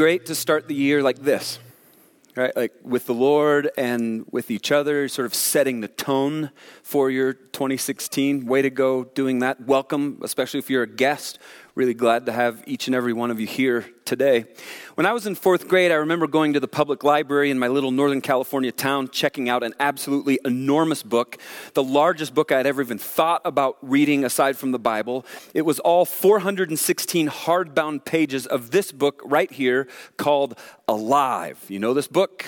great to start the year like this? Right? Like with the Lord and with each other, sort of setting the tone for your 2016. Way to go doing that. Welcome, especially if you're a guest. Really glad to have each and every one of you here today. When I was in fourth grade, I remember going to the public library in my little Northern California town, checking out an absolutely enormous book, the largest book I had ever even thought about reading aside from the Bible. It was all 416 hardbound pages of this book right here called Alive. You know this book?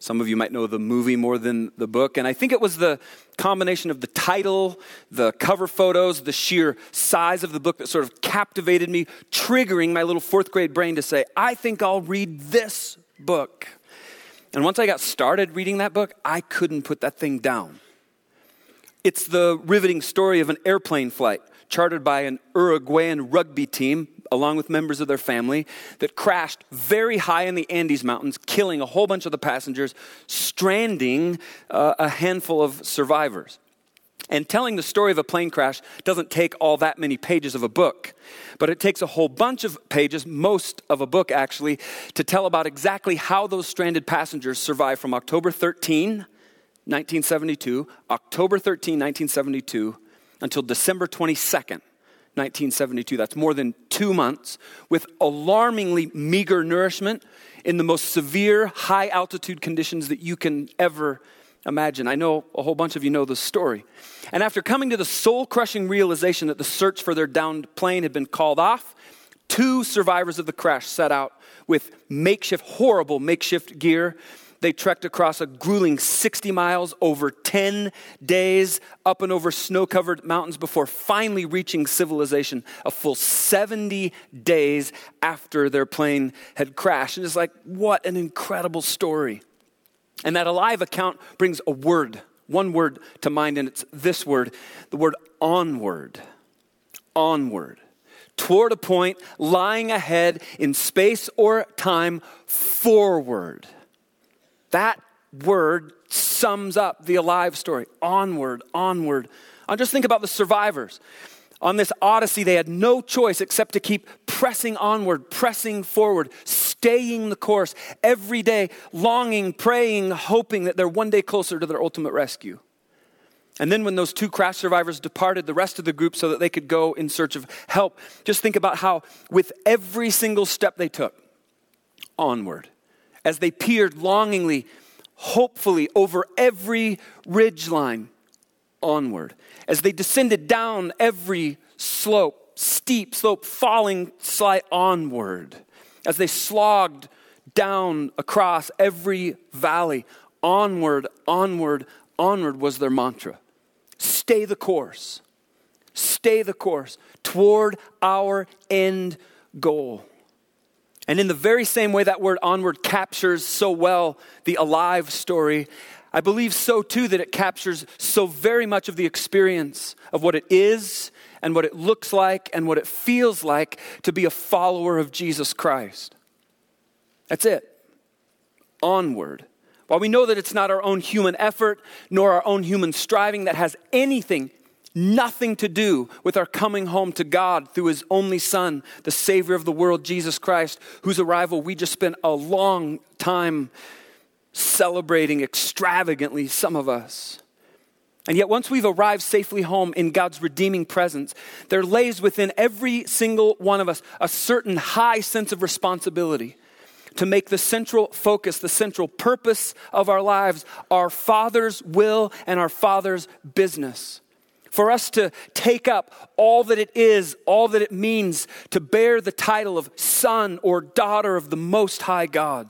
Some of you might know the movie more than the book. And I think it was the combination of the title, the cover photos, the sheer size of the book that sort of captivated me, triggering my little fourth grade brain to say, I think I'll read this book. And once I got started reading that book, I couldn't put that thing down. It's the riveting story of an airplane flight chartered by an Uruguayan rugby team along with members of their family, that crashed very high in the Andes Mountains, killing a whole bunch of the passengers, stranding uh, a handful of survivors. And telling the story of a plane crash doesn't take all that many pages of a book, but it takes a whole bunch of pages, most of a book actually, to tell about exactly how those stranded passengers survived from October 13, 1972, October 13, 1972, until December 22nd, 1972. That's more than two months with alarmingly meager nourishment in the most severe high altitude conditions that you can ever imagine. I know a whole bunch of you know the story. And after coming to the soul crushing realization that the search for their downed plane had been called off, two survivors of the crash set out with makeshift, horrible makeshift gear they trekked across a grueling 60 miles over 10 days, up and over snow covered mountains before finally reaching civilization a full 70 days after their plane had crashed. And it's like, what an incredible story. And that alive account brings a word, one word to mind, and it's this word the word onward. Onward toward a point lying ahead in space or time forward. That word sums up the alive story. Onward, onward. I just think about the survivors. On this odyssey, they had no choice except to keep pressing onward, pressing forward, staying the course every day, longing, praying, hoping that they're one day closer to their ultimate rescue. And then when those two crash survivors departed the rest of the group so that they could go in search of help, just think about how, with every single step they took, onward, as they peered longingly, hopefully, over every ridge line onward, as they descended down every slope, steep slope, falling slight onward, as they slogged down across every valley, onward, onward, onward was their mantra. Stay the course. Stay the course toward our end goal. And in the very same way that word onward captures so well the alive story, I believe so too that it captures so very much of the experience of what it is and what it looks like and what it feels like to be a follower of Jesus Christ. That's it. Onward. While we know that it's not our own human effort nor our own human striving that has anything nothing to do with our coming home to God through His only Son, the Savior of the world, Jesus Christ, whose arrival we just spent a long time celebrating extravagantly, some of us. And yet, once we've arrived safely home in God's redeeming presence, there lays within every single one of us a certain high sense of responsibility to make the central focus, the central purpose of our lives, our Father's will and our Father's business for us to take up all that it is, all that it means to bear the title of son or daughter of the Most High God.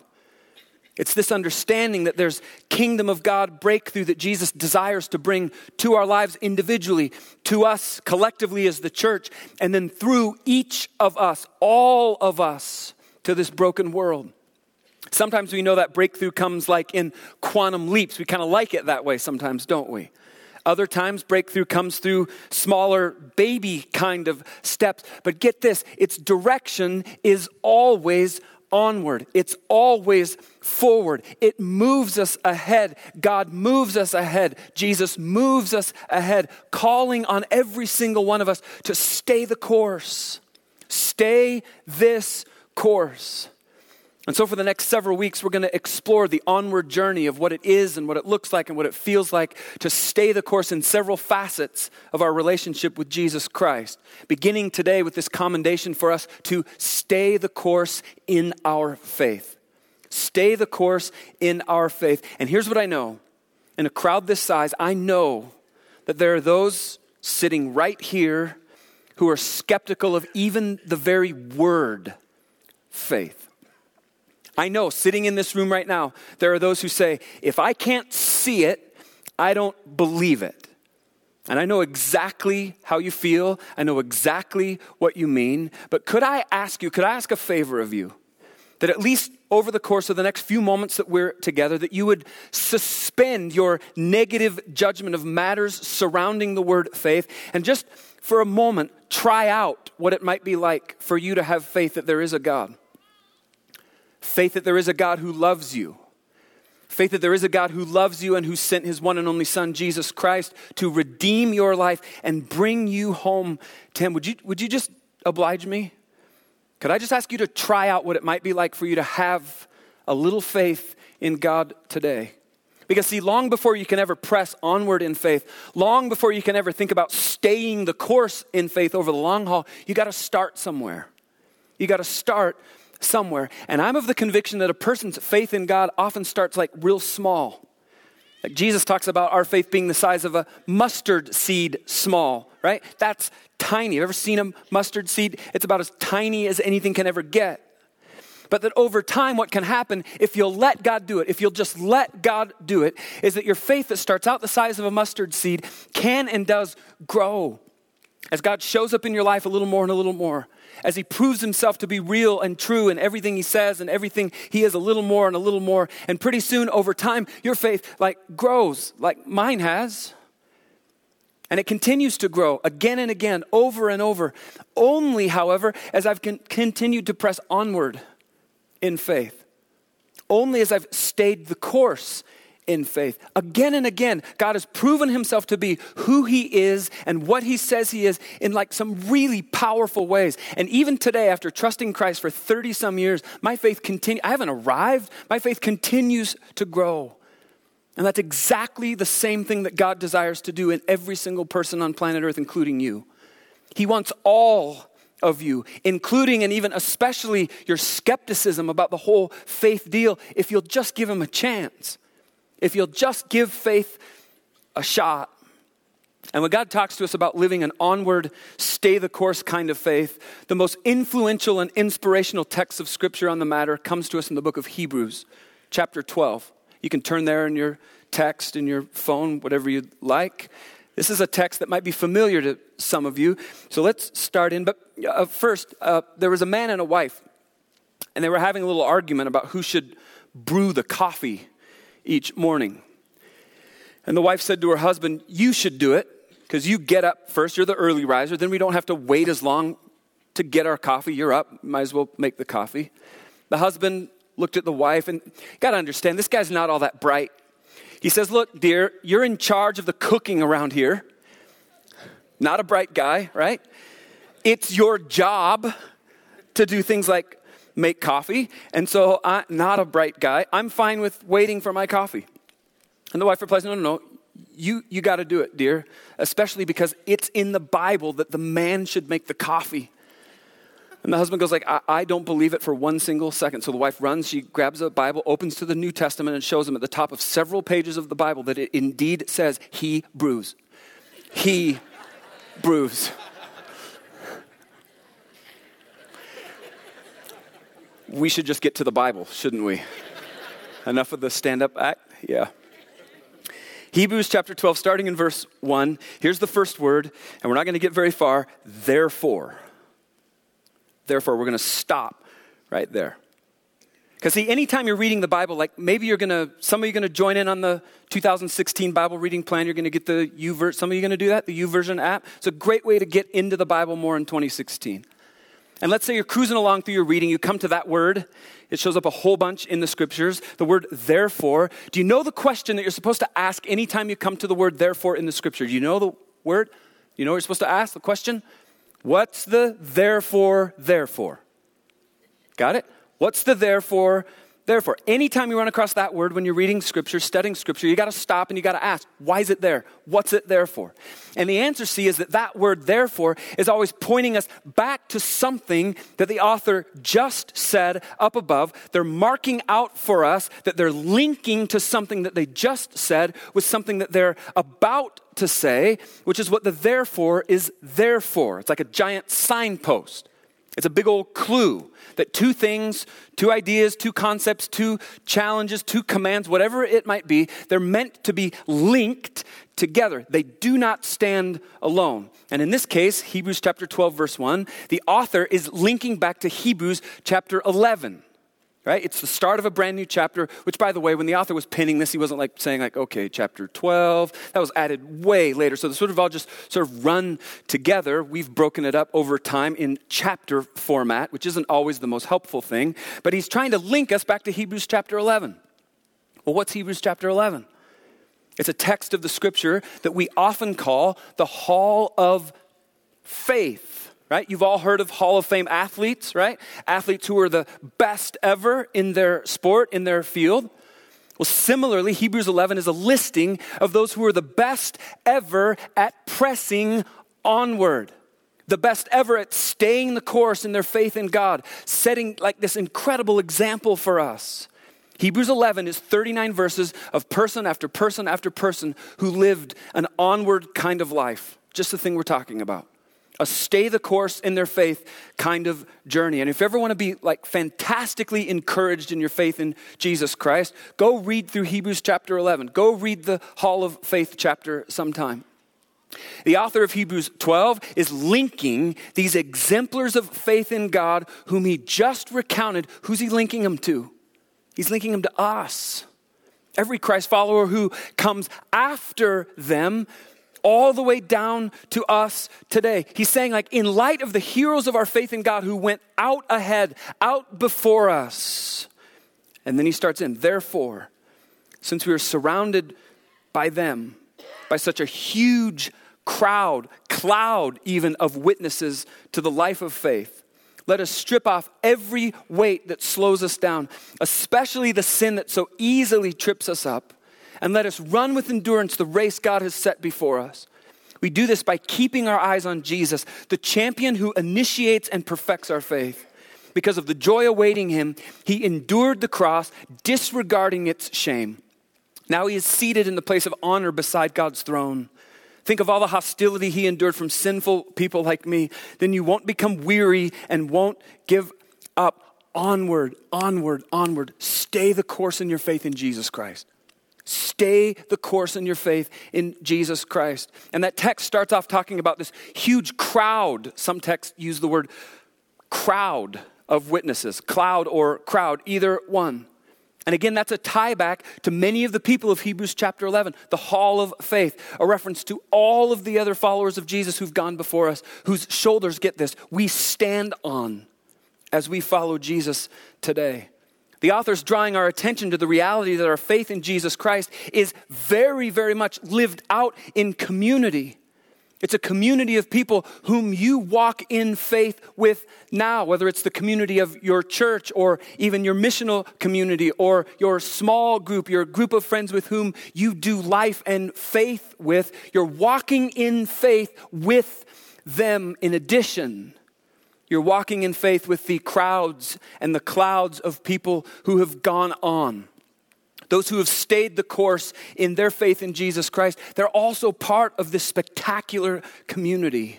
It's this understanding that there's kingdom of God breakthrough that Jesus desires to bring to our lives individually, to us collectively as the church, and then through each of us, all of us, to this broken world. Sometimes we know that breakthrough comes like in quantum leaps. We kind of like it that way sometimes, don't we? Other times, breakthrough comes through smaller baby kind of steps. But get this its direction is always onward, it's always forward. It moves us ahead. God moves us ahead. Jesus moves us ahead, calling on every single one of us to stay the course. Stay this course. And so, for the next several weeks, we're going to explore the onward journey of what it is and what it looks like and what it feels like to stay the course in several facets of our relationship with Jesus Christ. Beginning today with this commendation for us to stay the course in our faith. Stay the course in our faith. And here's what I know in a crowd this size, I know that there are those sitting right here who are skeptical of even the very word faith. I know sitting in this room right now, there are those who say, if I can't see it, I don't believe it. And I know exactly how you feel. I know exactly what you mean. But could I ask you, could I ask a favor of you? That at least over the course of the next few moments that we're together, that you would suspend your negative judgment of matters surrounding the word faith and just for a moment try out what it might be like for you to have faith that there is a God. Faith that there is a God who loves you. Faith that there is a God who loves you and who sent his one and only Son, Jesus Christ, to redeem your life and bring you home to him. Would you, would you just oblige me? Could I just ask you to try out what it might be like for you to have a little faith in God today? Because, see, long before you can ever press onward in faith, long before you can ever think about staying the course in faith over the long haul, you got to start somewhere. You got to start somewhere. And I'm of the conviction that a person's faith in God often starts like real small. Like Jesus talks about our faith being the size of a mustard seed small, right? That's tiny. Have you ever seen a mustard seed? It's about as tiny as anything can ever get. But that over time, what can happen if you'll let God do it, if you'll just let God do it, is that your faith that starts out the size of a mustard seed can and does grow. As God shows up in your life a little more and a little more, as He proves Himself to be real and true in everything He says and everything He is a little more and a little more. And pretty soon, over time, your faith like grows, like mine has. And it continues to grow again and again, over and over. Only, however, as I've con- continued to press onward in faith. Only as I've stayed the course in faith. Again and again, God has proven himself to be who he is and what he says he is in like some really powerful ways. And even today, after trusting Christ for 30 some years, my faith continues. I haven't arrived, my faith continues to grow. And that's exactly the same thing that God desires to do in every single person on planet Earth, including you. He wants all of you, including and even especially your skepticism about the whole faith deal, if you'll just give him a chance if you'll just give faith a shot. And when God talks to us about living an onward, stay the course kind of faith, the most influential and inspirational text of Scripture on the matter comes to us in the book of Hebrews, chapter 12. You can turn there in your text, in your phone, whatever you'd like. This is a text that might be familiar to some of you. So let's start in. But uh, first, uh, there was a man and a wife, and they were having a little argument about who should brew the coffee each morning. And the wife said to her husband, You should do it because you get up first. You're the early riser. Then we don't have to wait as long to get our coffee. You're up. Might as well make the coffee. The husband looked at the wife and got to understand this guy's not all that bright. He says, Look, dear, you're in charge of the cooking around here. Not a bright guy, right? It's your job to do things like make coffee. And so I'm not a bright guy. I'm fine with waiting for my coffee. And the wife replies, No, no, no. You, you got to do it, dear, especially because it's in the Bible that the man should make the coffee. And the husband goes like, I, I, don't believe it for one single second. So the wife runs, she grabs a Bible, opens to the New Testament, and shows him at the top of several pages of the Bible that it indeed says, he brews. He brews. We should just get to the Bible, shouldn't we? Enough of the stand up act? Yeah. Hebrews chapter 12, starting in verse 1. Here's the first word, and we're not going to get very far. Therefore. Therefore, we're going to stop right there. Because, see, anytime you're reading the Bible, like maybe you're going to, some of you are going to join in on the 2016 Bible reading plan. You're going to get the YouVersion. Some of you are going to do that, the YouVersion app. It's a great way to get into the Bible more in 2016. And let's say you're cruising along through your reading, you come to that word. It shows up a whole bunch in the scriptures, the word therefore. Do you know the question that you're supposed to ask anytime you come to the word therefore in the scripture? Do you know the word? You know what you're supposed to ask? The question? What's the therefore, therefore? Got it? What's the therefore, Therefore, anytime you run across that word when you're reading scripture, studying scripture, you got to stop and you got to ask, why is it there? What's it there for? And the answer, see, is that that word therefore is always pointing us back to something that the author just said up above. They're marking out for us that they're linking to something that they just said with something that they're about to say, which is what the therefore is there for. It's like a giant signpost. It's a big old clue that two things, two ideas, two concepts, two challenges, two commands, whatever it might be, they're meant to be linked together. They do not stand alone. And in this case, Hebrews chapter 12, verse 1, the author is linking back to Hebrews chapter 11 right? It's the start of a brand new chapter, which, by the way, when the author was penning this, he wasn't like saying, like, okay, chapter 12. That was added way later. So they sort of all just sort of run together. We've broken it up over time in chapter format, which isn't always the most helpful thing. But he's trying to link us back to Hebrews chapter 11. Well, what's Hebrews chapter 11? It's a text of the scripture that we often call the Hall of Faith right? You've all heard of Hall of Fame athletes, right? Athletes who are the best ever in their sport, in their field. Well, similarly, Hebrews 11 is a listing of those who are the best ever at pressing onward. The best ever at staying the course in their faith in God, setting like this incredible example for us. Hebrews 11 is 39 verses of person after person after person who lived an onward kind of life. Just the thing we're talking about a stay the course in their faith kind of journey. And if you ever want to be like fantastically encouraged in your faith in Jesus Christ, go read through Hebrews chapter 11. Go read the Hall of Faith chapter sometime. The author of Hebrews 12 is linking these exemplars of faith in God whom he just recounted. Who's he linking them to? He's linking them to us. Every Christ follower who comes after them all the way down to us today. He's saying, like, in light of the heroes of our faith in God who went out ahead, out before us. And then he starts in, therefore, since we are surrounded by them, by such a huge crowd, cloud even of witnesses to the life of faith, let us strip off every weight that slows us down, especially the sin that so easily trips us up and let us run with endurance the race God has set before us. We do this by keeping our eyes on Jesus, the champion who initiates and perfects our faith. Because of the joy awaiting him, he endured the cross, disregarding its shame. Now he is seated in the place of honor beside God's throne. Think of all the hostility he endured from sinful people like me. Then you won't become weary and won't give up. Onward, onward, onward. Stay the course in your faith in Jesus Christ. Stay the course in your faith in Jesus Christ. And that text starts off talking about this huge crowd. Some texts use the word crowd of witnesses, cloud or crowd, either one. And again, that's a tie back to many of the people of Hebrews chapter 11, the hall of faith, a reference to all of the other followers of Jesus who've gone before us, whose shoulders, get this, we stand on as we follow Jesus today. The author's drawing our attention to the reality that our faith in Jesus Christ is very, very much lived out in community. It's a community of people whom you walk in faith with now, whether it's the community of your church or even your missional community or your small group, your group of friends with whom you do life and faith with. You're walking in faith with them in addition you're walking in faith with the crowds and the clouds of people who have gone on. Those who have stayed the course in their faith in Jesus Christ, they're also part of this spectacular community.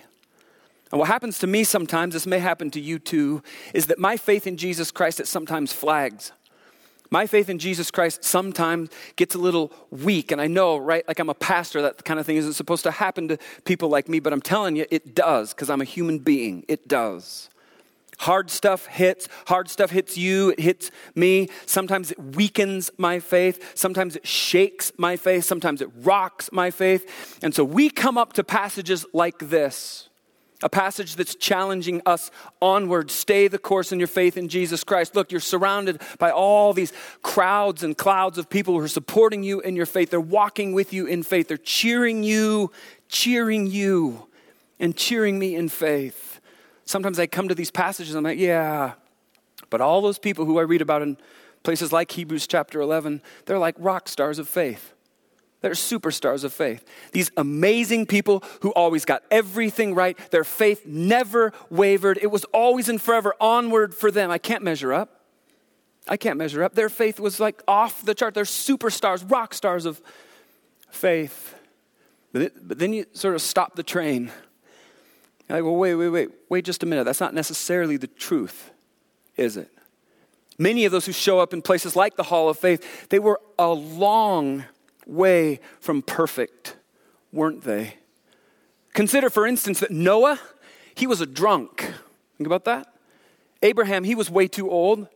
And what happens to me sometimes, this may happen to you too, is that my faith in Jesus Christ it sometimes flags. My faith in Jesus Christ sometimes gets a little weak. And I know, right, like I'm a pastor, that kind of thing isn't supposed to happen to people like me, but I'm telling you, it does, because I'm a human being. It does. Hard stuff hits. Hard stuff hits you. It hits me. Sometimes it weakens my faith. Sometimes it shakes my faith. Sometimes it rocks my faith. And so we come up to passages like this a passage that's challenging us onward. Stay the course in your faith in Jesus Christ. Look, you're surrounded by all these crowds and clouds of people who are supporting you in your faith. They're walking with you in faith. They're cheering you, cheering you, and cheering me in faith. Sometimes I come to these passages, I'm like, yeah, but all those people who I read about in places like Hebrews chapter 11, they're like rock stars of faith. They're superstars of faith. These amazing people who always got everything right. Their faith never wavered. It was always and forever onward for them. I can't measure up. I can't measure up. Their faith was like off the chart. They're superstars, rock stars of faith. But, then you sort of stop the train You're like, well, wait, wait, wait, wait just a minute. That's not necessarily the truth, is it? Many of those who show up in places like the Hall of Faith, they were a long way from perfect, weren't they? Consider, for instance, that Noah, he was a drunk. Think about that. Abraham, he was way too old.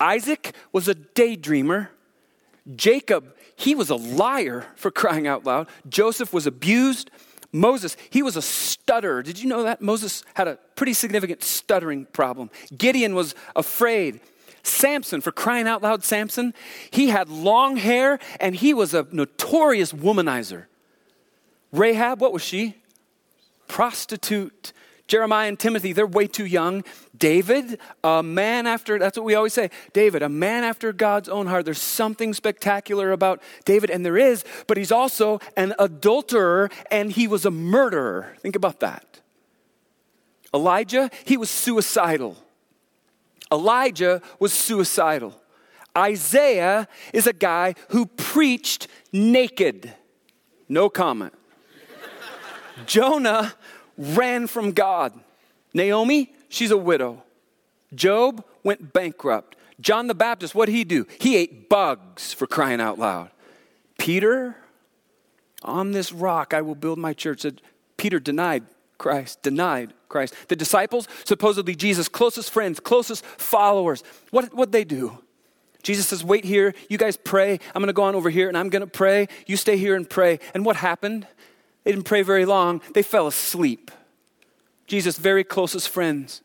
Isaac was a daydreamer. Jacob, he was a liar for crying out loud. Joseph was abused. Moses, he was a stutterer. Did you know that? Moses had a pretty significant stuttering problem. Gideon was afraid. Samson, for crying out loud, Samson, he had long hair and he was a notorious womanizer. Rahab, what was she? Prostitute. Jeremiah and Timothy, they're way too young. David, a man after, that's what we always say. David, a man after God's own heart. There's something spectacular about David, and there is, but he's also an adulterer and he was a murderer. Think about that. Elijah, he was suicidal. Elijah was suicidal. Isaiah is a guy who preached naked. No comment. Jonah ran from God. Naomi, she's a widow. Job went bankrupt. John the Baptist, what did he do? He ate bugs for crying out loud. Peter, on this rock I will build my church. Peter denied Christ, denied Christ. The disciples, supposedly Jesus' closest friends, closest followers, what what they do? Jesus says, Wait here, you guys pray. I'm gonna go on over here and I'm gonna pray. You stay here and pray. And what happened? They didn't pray very long, they fell asleep. Jesus' very closest friends,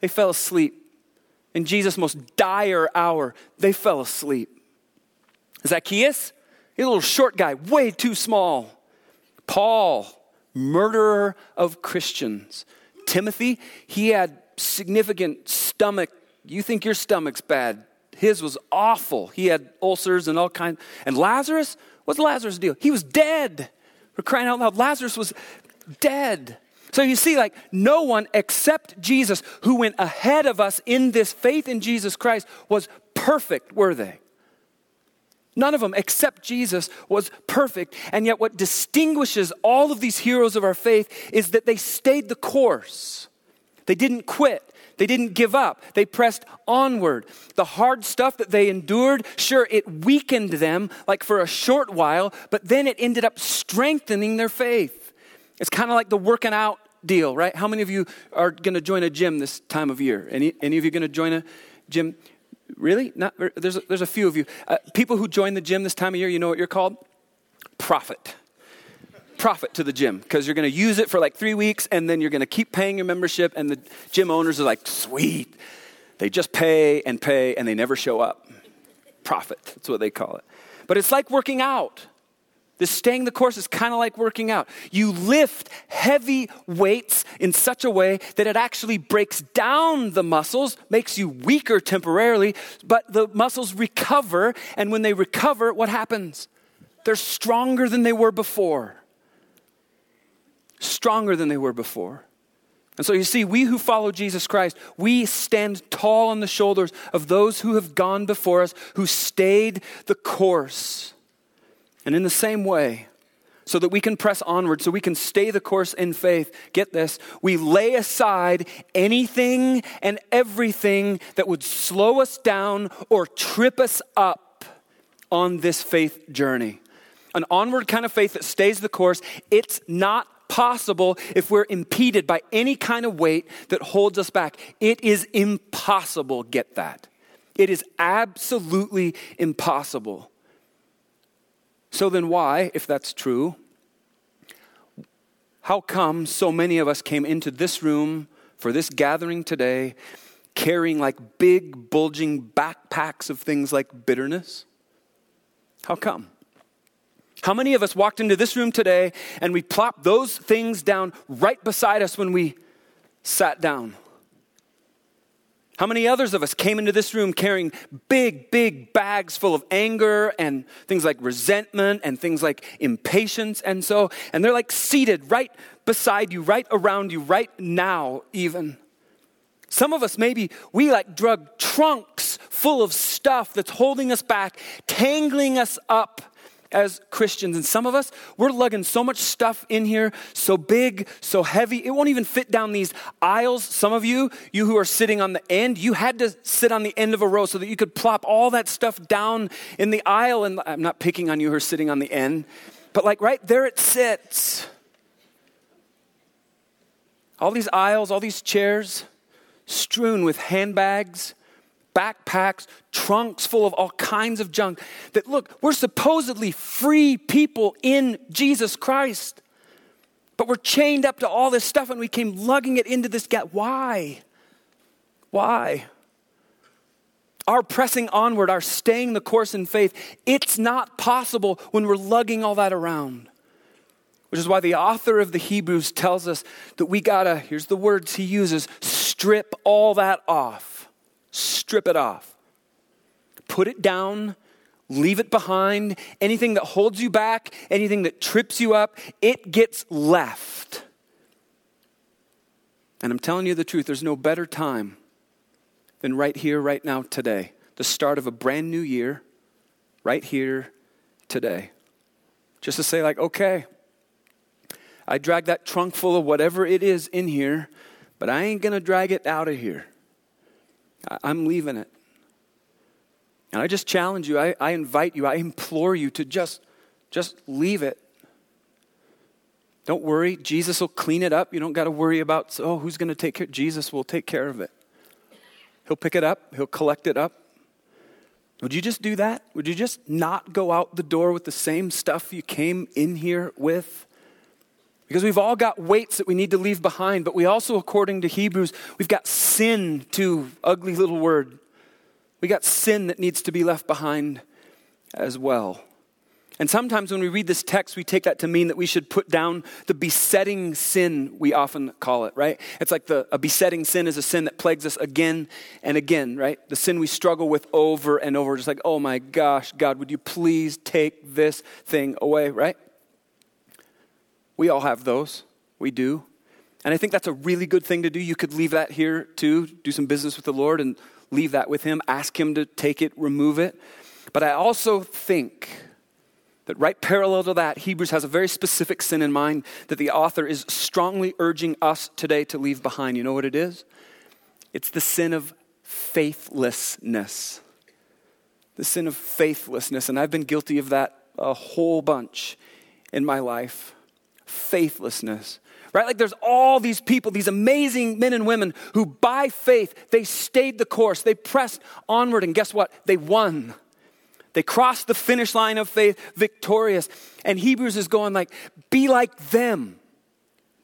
they fell asleep. In Jesus' most dire hour, they fell asleep. Zacchaeus, he's a little short guy, way too small. Paul, murderer of Christians. Timothy, he had significant stomach. You think your stomach's bad. His was awful. He had ulcers and all kinds. And Lazarus, what's Lazarus' deal? He was dead. We're crying out loud. Lazarus was dead. So you see, like, no one except Jesus, who went ahead of us in this faith in Jesus Christ, was perfect, were they? None of them, except Jesus, was perfect. And yet, what distinguishes all of these heroes of our faith is that they stayed the course. They didn't quit. They didn't give up. They pressed onward. The hard stuff that they endured, sure, it weakened them like for a short while, but then it ended up strengthening their faith. It's kind of like the working out deal, right? How many of you are going to join a gym this time of year? Any, any of you going to join a gym? Really? Not, there's, a, there's a few of you. Uh, people who join the gym this time of year, you know what you're called? Prophet profit to the gym because you're going to use it for like three weeks and then you're going to keep paying your membership. And the gym owners are like, sweet. They just pay and pay and they never show up. Profit, that's what they call it. But it's like working out. This staying the course is kind of like working out. You lift heavy weights in such a way that it actually breaks down the muscles, makes you weaker temporarily, but the muscles recover. And when they recover, what happens? They're stronger than they were before stronger than they were before. And so you see, we who follow Jesus Christ, we stand tall on the shoulders of those who have gone before us, who stayed the course. And in the same way, so that we can press onward, so we can stay the course in faith, get this, we lay aside anything and everything that would slow us down or trip us up on this faith journey. An onward kind of faith that stays the course, it's not possible if we're impeded by any kind of weight that holds us back. It is impossible, get that. It is absolutely impossible. So then, why, if that's true, how come so many of us came into this room for this gathering today carrying like big, bulging backpacks of things like bitterness? How come? How many of us walked into this room today and we plopped those things down right beside us when we sat down? How many others of us came into this room carrying big, big bags full of anger and things like resentment and things like impatience and so, and they're like seated right beside you, right around you, right now, even. Some of us maybe we like drug trunks full of stuff that's holding us back, tangling us up as Christians. And some of us, we're lugging so much stuff in here, so big, so heavy, it won't even fit down these aisles. Some of you, you who are sitting on the end, you had to sit on the end of a row so that you could plop all that stuff down in the aisle. And I'm not picking on you who are sitting on the end, but like right there it sits. All these aisles, all these chairs strewn with handbags backpacks, trunks full of all kinds of junk. That look, we're supposedly free people in Jesus Christ, but we're chained up to all this stuff and we came lugging it into this gap. Why? Why? Our pressing onward, our staying the course in faith, it's not possible when we're lugging all that around. Which is why the author of the Hebrews tells us that we gotta, here's the words he uses, strip all that off strip it off. Put it down, leave it behind. Anything that holds you back, anything that trips you up, it gets left. And I'm telling you the truth, there's no better time than right here, right now, today. The start of a brand new year, right here, today. Just to say, like, okay, I drag that trunk full of whatever it is in here, but I ain't gonna drag it out of here. I'm leaving it. And I just challenge you, I, I invite you, I implore you to just, just leave it. Don't worry, Jesus will clean it up. You don't got to worry about, oh, who's going to take care? Jesus will take care of it. He'll pick it up, he'll collect it up. Would you just do that? Would you just not go out the door with the same stuff you came in here with? Because we've all got weights that we need to leave behind, but we also, according to Hebrews, we've got sin too. Ugly little word. We got sin that needs to be left behind as well. And sometimes when we read this text, we take that to mean that we should put down the besetting sin, we often call it, right? It's like the, a besetting sin is a sin that plagues us again and again, right? The sin we struggle with over and over, just like, oh my gosh, God, would you please take this thing away, right? We all have those. We do. And I think that's a really good thing to do. You could leave that here too, do some business with the Lord and leave that with Him. Ask Him to take it, remove it. But I also think that right parallel to that, Hebrews has a very specific sin in mind that the author is strongly urging us today to leave behind. You know what it is? It's the sin of faithlessness. The sin of faithlessness. And I've been guilty of that a whole bunch in my life faithlessness. Right? Like there's all these people, these amazing men and women who by faith, they stayed the course. They pressed onward and guess what? They won. They crossed the finish line of faith victorious. And Hebrews is going like, be like them.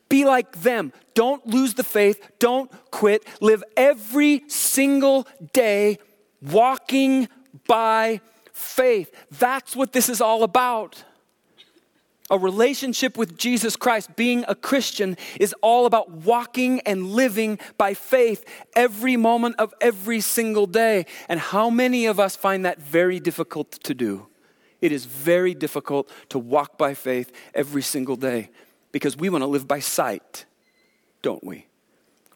Be like them. Don't lose the faith. Don't quit. Live every single day walking by faith. That's what this is all about. A relationship with Jesus Christ, being a Christian, is all about walking and living by faith every moment of every single day. And how many of us find that very difficult to do? It is very difficult to walk by faith every single day because we want to live by sight, don't we?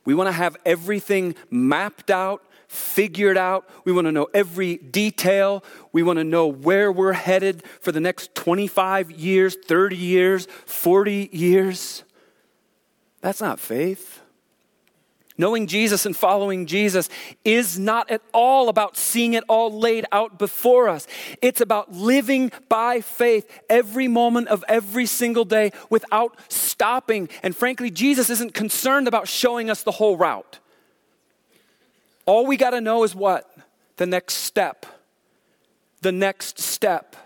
We want to have everything mapped out figured out. We want to know every detail. We want to know where we're headed for the next 25 years, 30 years, 40 years. That's not faith. Knowing Jesus and following Jesus is not at all about seeing it all laid out before us. It's about living by faith every moment of every single day without stopping. And frankly, Jesus isn't concerned about showing us the whole route. All we got to know is what? The next step. The next step.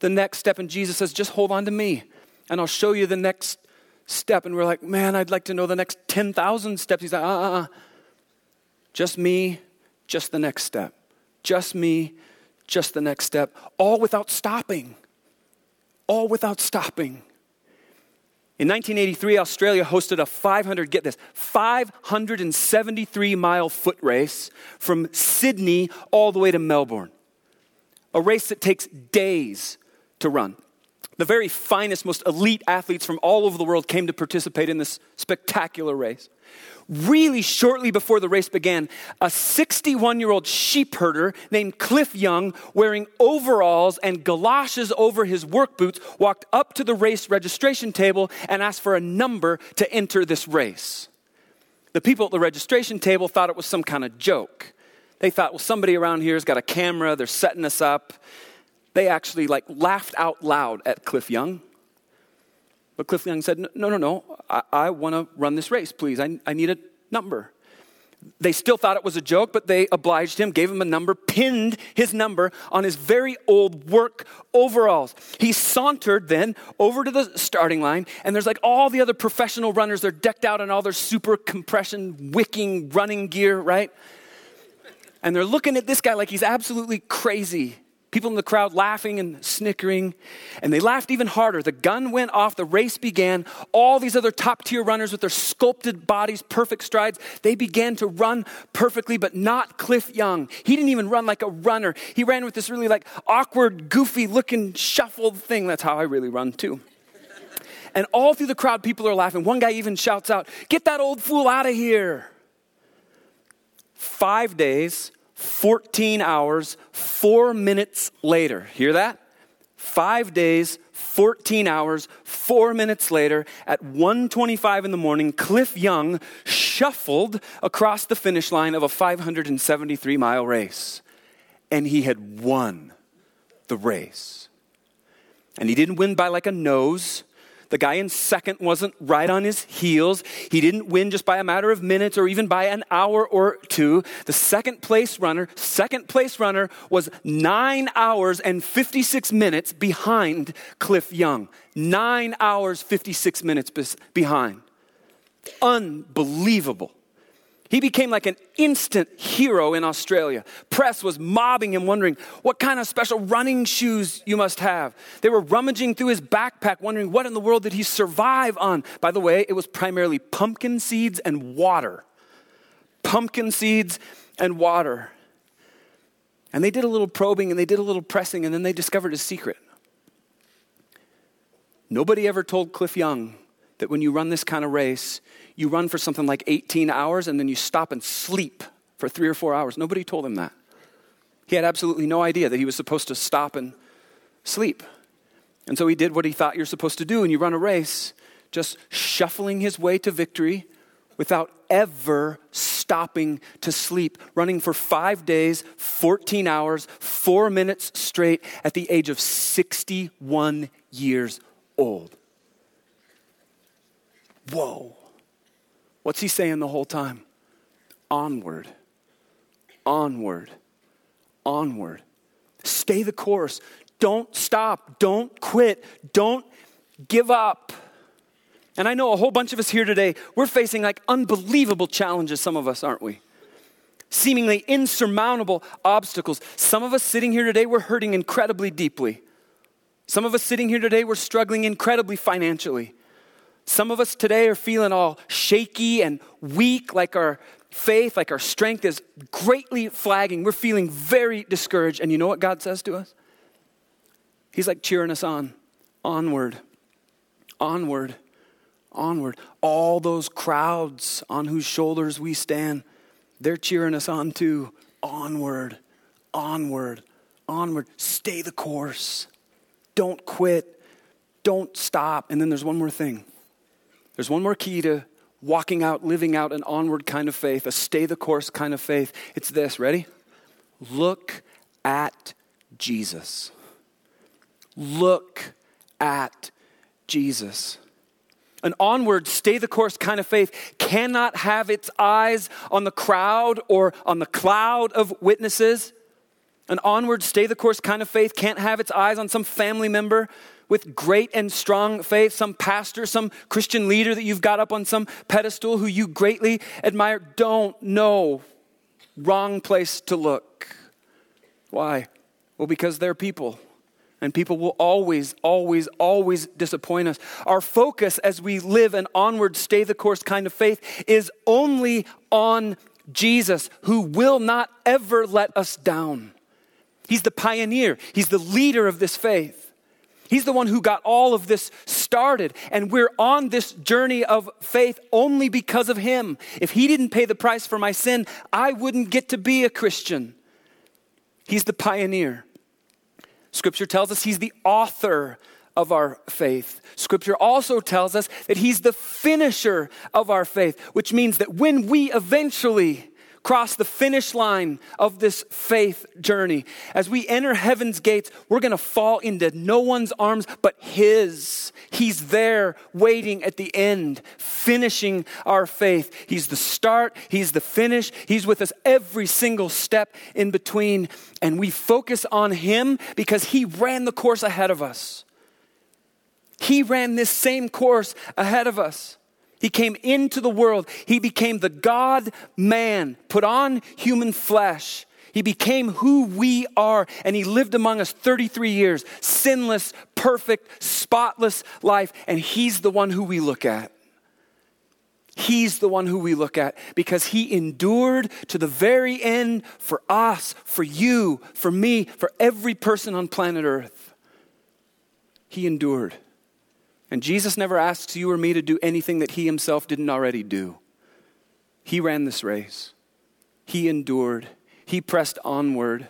The next step. And Jesus says, just hold on to me and I'll show you the next step. And we're like, man, I'd like to know the next 10,000 steps. He's like, uh uh uh. Just me, just the next step. Just me, just the next step. All without stopping. All without stopping. In 1983, Australia hosted a 500, get this, 573 mile foot race from Sydney all the way to Melbourne. A race that takes days to run. The very finest, most elite athletes from all over the world came to participate in this spectacular race. Really shortly before the race began, a 61 year old sheep herder named Cliff Young, wearing overalls and galoshes over his work boots, walked up to the race registration table and asked for a number to enter this race. The people at the registration table thought it was some kind of joke. They thought, well, somebody around here has got a camera, they're setting us up. They actually like laughed out loud at Cliff Young. But Cliff Young said, No, no, no, I, I want to run this race, please. I, I need a number. They still thought it was a joke, but they obliged him, gave him a number, pinned his number on his very old work overalls. He sauntered then over to the starting line, and there's like all the other professional runners. They're decked out in all their super compression, wicking running gear, right? And they're looking at this guy like he's absolutely crazy. People in the crowd laughing and snickering. And they laughed even harder. The gun went off, the race began. All these other top tier runners with their sculpted bodies, perfect strides, they began to run perfectly, but not Cliff Young. He didn't even run like a runner. He ran with this really like awkward, goofy looking shuffled thing. That's how I really run too. And all through the crowd, people are laughing. One guy even shouts out, Get that old fool out of here. Five days, 14 hours, four minutes later. Hear that? Five days, 14 hours, four minutes later, at 1.25 in the morning, Cliff Young shuffled across the finish line of a 573 mile race. And he had won the race. And he didn't win by like a nose. The guy in second wasn't right on his heels. He didn't win just by a matter of minutes or even by an hour or two. The second place runner, second place runner was nine hours and 56 minutes behind Cliff Young. Nine hours, 56 minutes behind. Unbelievable. He became like an instant hero in Australia. Press was mobbing him, wondering what kind of special running shoes you must have. They were rummaging through his backpack, wondering what in the world did he survive on. By the way, it was primarily pumpkin seeds and water. Pumpkin seeds and water. And they did a little probing and they did a little pressing, and then they discovered a secret. Nobody ever told Cliff Young that when you run this kind of race, you run for something like 18 hours and then you stop and sleep for three or four hours. Nobody told him that. He had absolutely no idea that he was supposed to stop and sleep. And so he did what he thought you're supposed to do, and you run a race, just shuffling his way to victory without ever stopping to sleep, running for five days, 14 hours, four minutes straight at the age of 61 years old. Whoa. What's he saying the whole time? Onward, onward, onward. Stay the course. Don't stop. Don't quit. Don't give up. And I know a whole bunch of us here today, we're facing like unbelievable challenges, some of us, aren't we? Seemingly insurmountable obstacles. Some of us sitting here today, we're hurting incredibly deeply. Some of us sitting here today, we're struggling incredibly financially. Some of us today are feeling all shaky and weak, like our faith, like our strength is greatly flagging. We're feeling very discouraged. And you know what God says to us? He's like cheering us on, onward, onward, onward. All those crowds on whose shoulders we stand, they're cheering us on too. Onward, onward, onward. Stay the course. Don't quit. Don't stop. And then there's one more thing there's one more key to walking out, living out an onward kind of faith, a stay the course kind of faith. It's this ready? Look at Jesus. Look at Jesus. An onward, stay the course kind of faith cannot have its eyes on the crowd or on the cloud of witnesses. An onward, stay the course kind of faith can't have its eyes on some family member with great and strong faith, some pastor, some Christian leader that you've got up on some pedestal who you greatly admire, don't know. Wrong place to look. Why? Well, because they're people. And people will always, always, always disappoint us. Our focus as we live an onward, stay the course kind of faith is only on Jesus, who will not ever let us down. He's the pioneer, He's the leader of this faith. He's the one who got all of this started. And we're on this journey of faith only because of Him. If He didn't pay the price for my sin, I wouldn't get to be a Christian. He's the pioneer. Scripture tells us He's the author of our faith. Scripture also tells us that He's the finisher of our faith, which means that when we eventually cross the finish line of this faith journey. As we enter heaven's gates, we're going to fall into no one's arms but His. He's there waiting at the end, finishing our faith. He's the start, He's the finish. He's with us every single step in between. And we focus on Him because He ran the course ahead of us. He ran this same course ahead of us. He came into the world. He became the God man, put on human flesh. He became who we are, and He lived among us 33 years, sinless, perfect, spotless life. And He's the one who we look at. He's the one who we look at because He endured to the very end for us, for you, for me, for every person on planet Earth. He endured. And Jesus never asks you or me to do anything that he himself didn't already do. He ran this race, he endured, he pressed onward,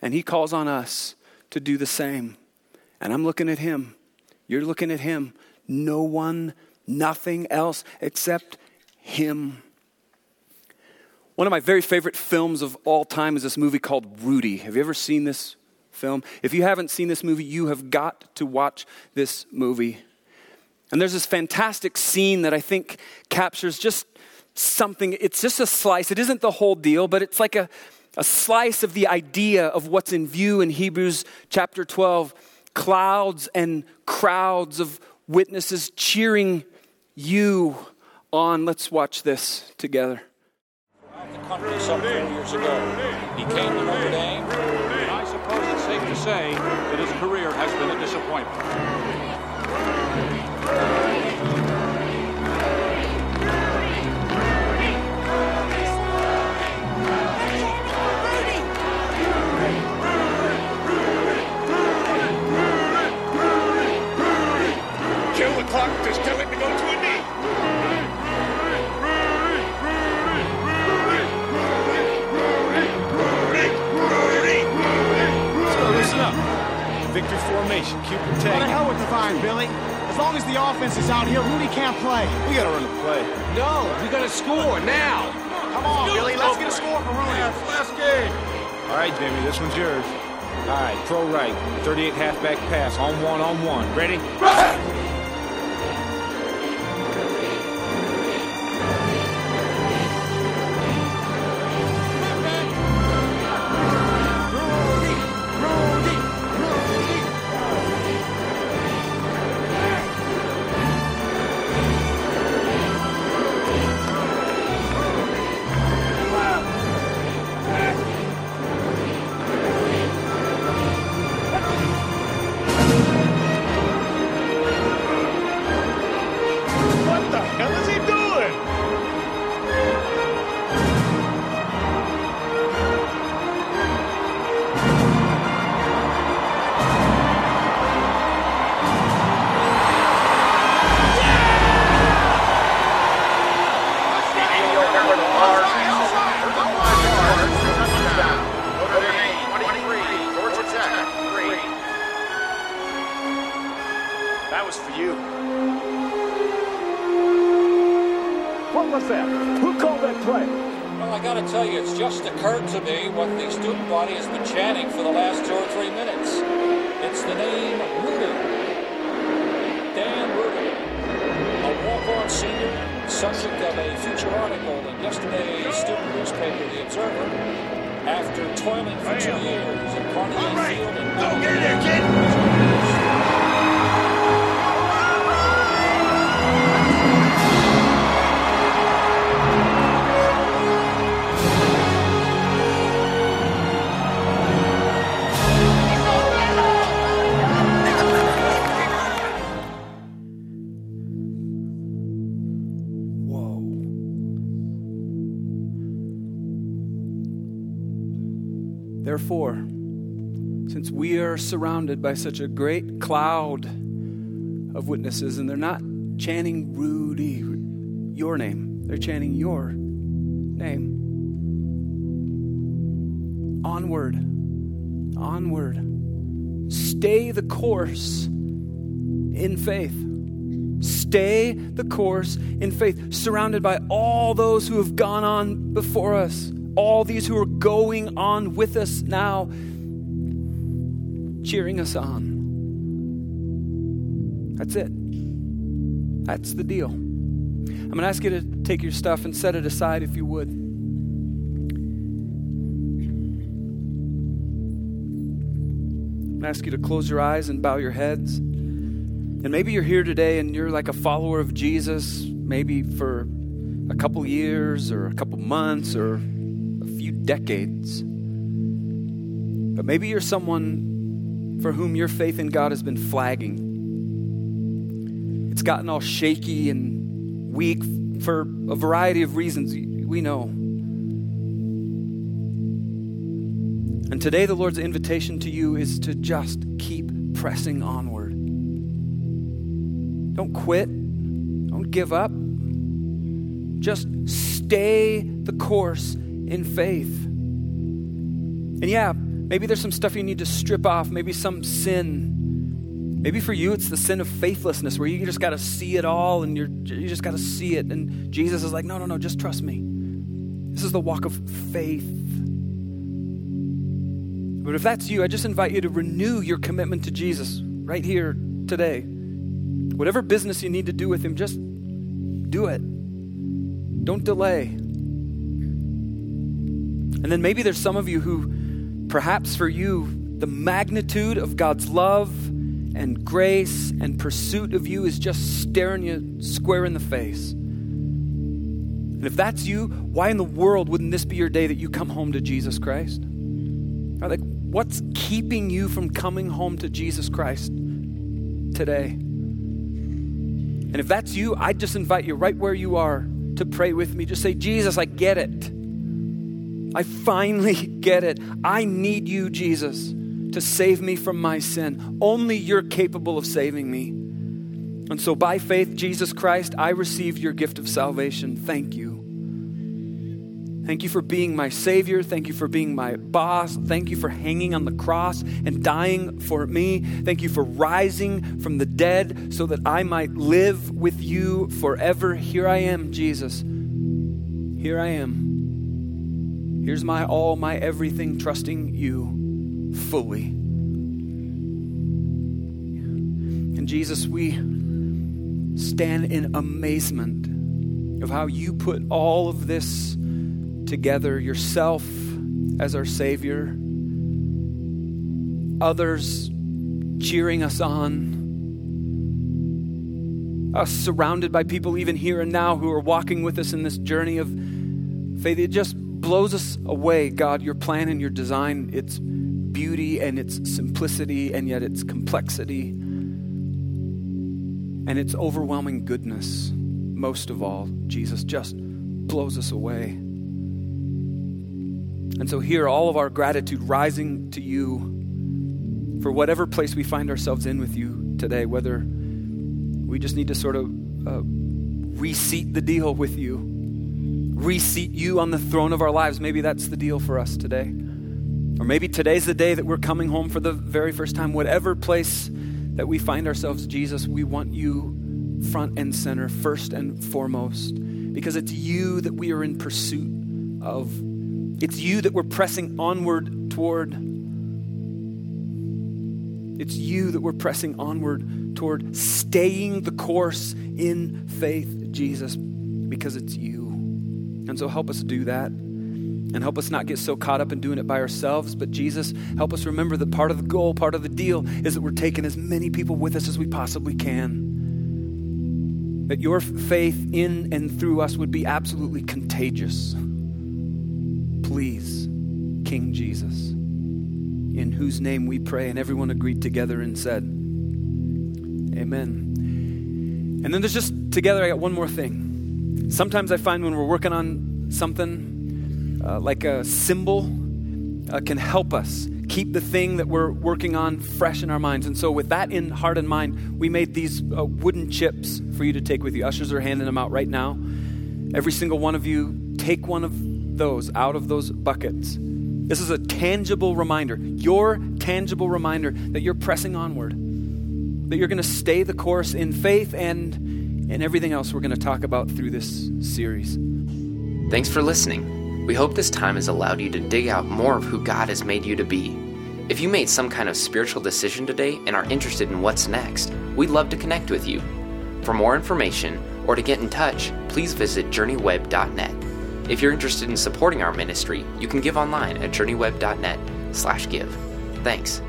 and he calls on us to do the same. And I'm looking at him. You're looking at him. No one, nothing else except him. One of my very favorite films of all time is this movie called Rudy. Have you ever seen this film. If you haven't seen this movie, you have got to watch this movie. And there's this fantastic scene that I think captures just something. It's just a slice. It isn't the whole deal, but it's like a, a slice of the idea of what's in view in Hebrews chapter 12 clouds and crowds of witnesses cheering you on. Let's watch this together. The country some years ago. He came to Notre Dame say that his career has been a disappointment. Victory formation. Keep What the hell with the vine, Billy? As long as the offense is out here, Rudy can't play. We gotta run the play. No, we gotta score now. Come on, Billy, let's get a score for Rudy. last game. All right, Jimmy, this one's yours. All right, pro right. 38 halfback pass. On one, on one. Ready? Surrounded by such a great cloud of witnesses, and they're not chanting Rudy, your name, they're chanting your name. Onward, onward. Stay the course in faith. Stay the course in faith, surrounded by all those who have gone on before us, all these who are going on with us now, cheering us on. That's it. That's the deal. I'm going to ask you to take your stuff and set it aside if you would. I'm going to ask you to close your eyes and bow your heads. And maybe you're here today and you're like a follower of Jesus, maybe for a couple years or a couple months or a few decades. But maybe you're someone for whom your faith in God has been flagging. It's gotten all shaky and weak for a variety of reasons we know. And today, the Lord's invitation to you is to just keep pressing onward. Don't quit. Don't give up. Just stay the course in faith. And yeah, maybe there's some stuff you need to strip off, maybe some sin. Maybe for you it's the sin of faithlessness where you just got to see it all and you're you just got to see it and Jesus is like, "No, no, no, just trust me." This is the walk of faith. But if that's you, I just invite you to renew your commitment to Jesus right here today. Whatever business you need to do with Him, just do it. Don't delay. And then maybe there's some of you who, perhaps for you, the magnitude of God's love and grace and pursuit of you is just staring you square in the face. And if that's you, why in the world wouldn't this be your day that you come home to Jesus Christ? Like, what's keeping you from coming home to Jesus Christ today? And if that's you, I just invite you right where you are to pray with me. Just say, Jesus, I get it. I finally get it. I need you, Jesus, to save me from my sin. Only you're capable of saving me. And so, by faith, Jesus Christ, I receive your gift of salvation. Thank you. Thank you for being my Savior. Thank you for being my boss. Thank you for hanging on the cross and dying for me. Thank you for rising from the dead so that I might live with you forever. Here I am, Jesus. Here I am. Here's my all, my everything, trusting you fully. And Jesus, we stand in amazement of how you put all of this together yourself as our Savior, others cheering us on, us surrounded by people even here and now who are walking with us in this journey of faith. It just blows us away, God, your plan and your design, its beauty and its simplicity, and yet its complexity and its overwhelming goodness. Most of all, Jesus just blows us away. And so, here, all of our gratitude rising to you for whatever place we find ourselves in with you today, whether we just need to sort of uh, reseat the deal with you, reseat you on the throne of our lives. Maybe that's the deal for us today. Or maybe today's the day that we're coming home for the very first time. Whatever place that we find ourselves, Jesus, we want you front and center, first and foremost, because it's you that we are in pursuit of. It's you that we're pressing onward toward. It's you that we're pressing onward toward staying the course in faith, Jesus, because it's you. And so help us do that. And help us not get so caught up in doing it by ourselves. But Jesus, help us remember that part of the goal, part of the deal, is that we're taking as many people with us as we possibly can. That your faith in and through us would be absolutely contagious please, King Jesus, in whose name we pray. And everyone agreed together and said, Amen. And then there's just together, I got one more thing. Sometimes I find when we're working on something, uh, like a symbol, uh, can help us, keep the thing that we're working on fresh in our minds. And so, with that in heart and mind, we made these uh, wooden chips for you to take with you. Ushers are handing them out right now. Every single one of you, take one of those out of those buckets. This is a tangible reminder, your tangible reminder that you're pressing onward, that you're going to stay the course in faith and and everything else we're going to talk about through this series. Thanks for listening. We hope this time has allowed you to dig out more of who God has made you to be. If you made some kind of spiritual decision today and are interested in what's next, we'd love to connect with you. For more information or to get in touch, please visit journeyweb.net. If you're interested in supporting our ministry, you can give online at journeyweb.net/give. Thanks.